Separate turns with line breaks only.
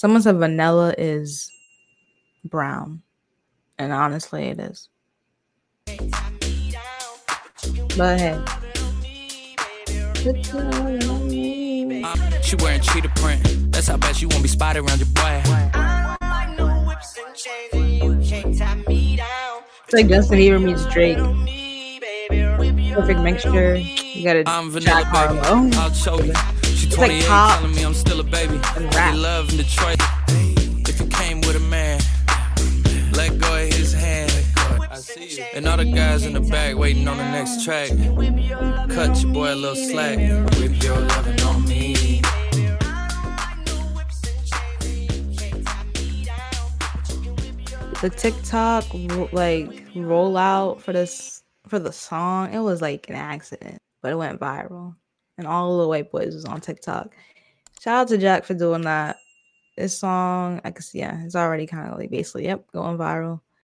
Someone said vanilla is brown. And honestly, it is. But hey.
She wearing cheetah print. That's how bad she won't be spotted around your boy.
It's like Justin Bieber meets Drake. Perfect mixture. You got
I'm
a
vanilla
Jack
baby.
Harlow.
I'll choke you. She
It's like pop
telling me I'm still a baby.
and
I
rap.
love in Detroit. If you came with a man, let go of his hand. See you. And all the guys in the back waiting on the next track. Cut your boy a little slack. Whip your loving on me.
the TikTok ro- like rollout for this for the song, it was like an accident, but it went viral, and all the white boys was on TikTok. Shout out to Jack for doing that. This song, I can see, yeah, it's already kind of like basically, yep, going viral.